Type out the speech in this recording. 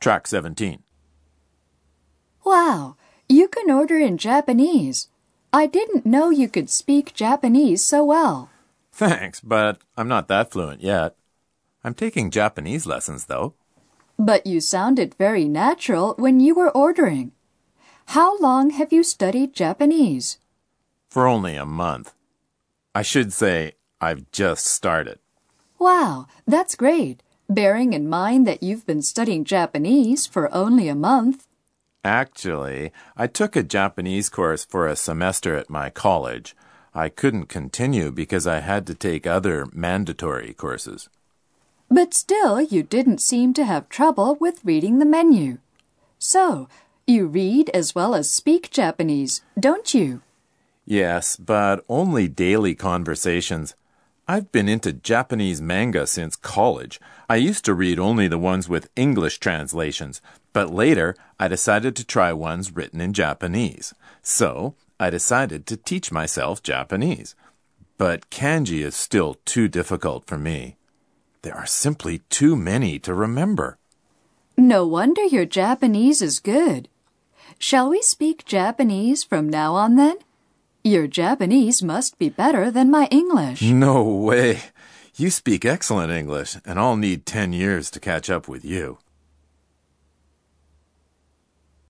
Track 17. Wow, you can order in Japanese. I didn't know you could speak Japanese so well. Thanks, but I'm not that fluent yet. I'm taking Japanese lessons, though. But you sounded very natural when you were ordering. How long have you studied Japanese? For only a month. I should say I've just started. Wow, that's great, bearing in mind that you've been studying Japanese for only a month. Actually, I took a Japanese course for a semester at my college. I couldn't continue because I had to take other mandatory courses. But still, you didn't seem to have trouble with reading the menu. So, you read as well as speak Japanese, don't you? Yes, but only daily conversations. I've been into Japanese manga since college. I used to read only the ones with English translations, but later I decided to try ones written in Japanese. So I decided to teach myself Japanese. But kanji is still too difficult for me. There are simply too many to remember. No wonder your Japanese is good. Shall we speak Japanese from now on then? Your Japanese must be better than my English. No way. You speak excellent English, and I'll need 10 years to catch up with you.